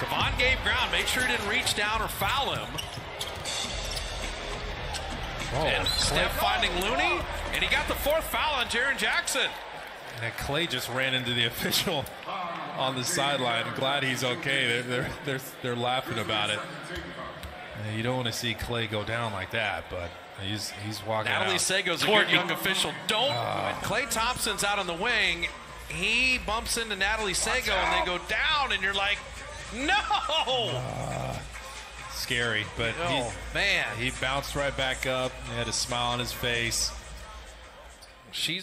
Kevon gave ground. Make sure he didn't reach down or foul him. Oh, and Steph finding Looney, and he got the fourth foul on Jaren Jackson. And Klay just ran into the official on the sideline. I'm glad he's okay. They're, they're, they're, they're laughing about it. And you don't want to see Klay go down like that, but he's he's walking Natalie out. Sago's a good young official. Don't. Ah. Klay Thompson's out on the wing. He bumps into Natalie Sego, and they go down, and you're like, no! Scary, but he, man. he bounced right back up. He had a smile on his face.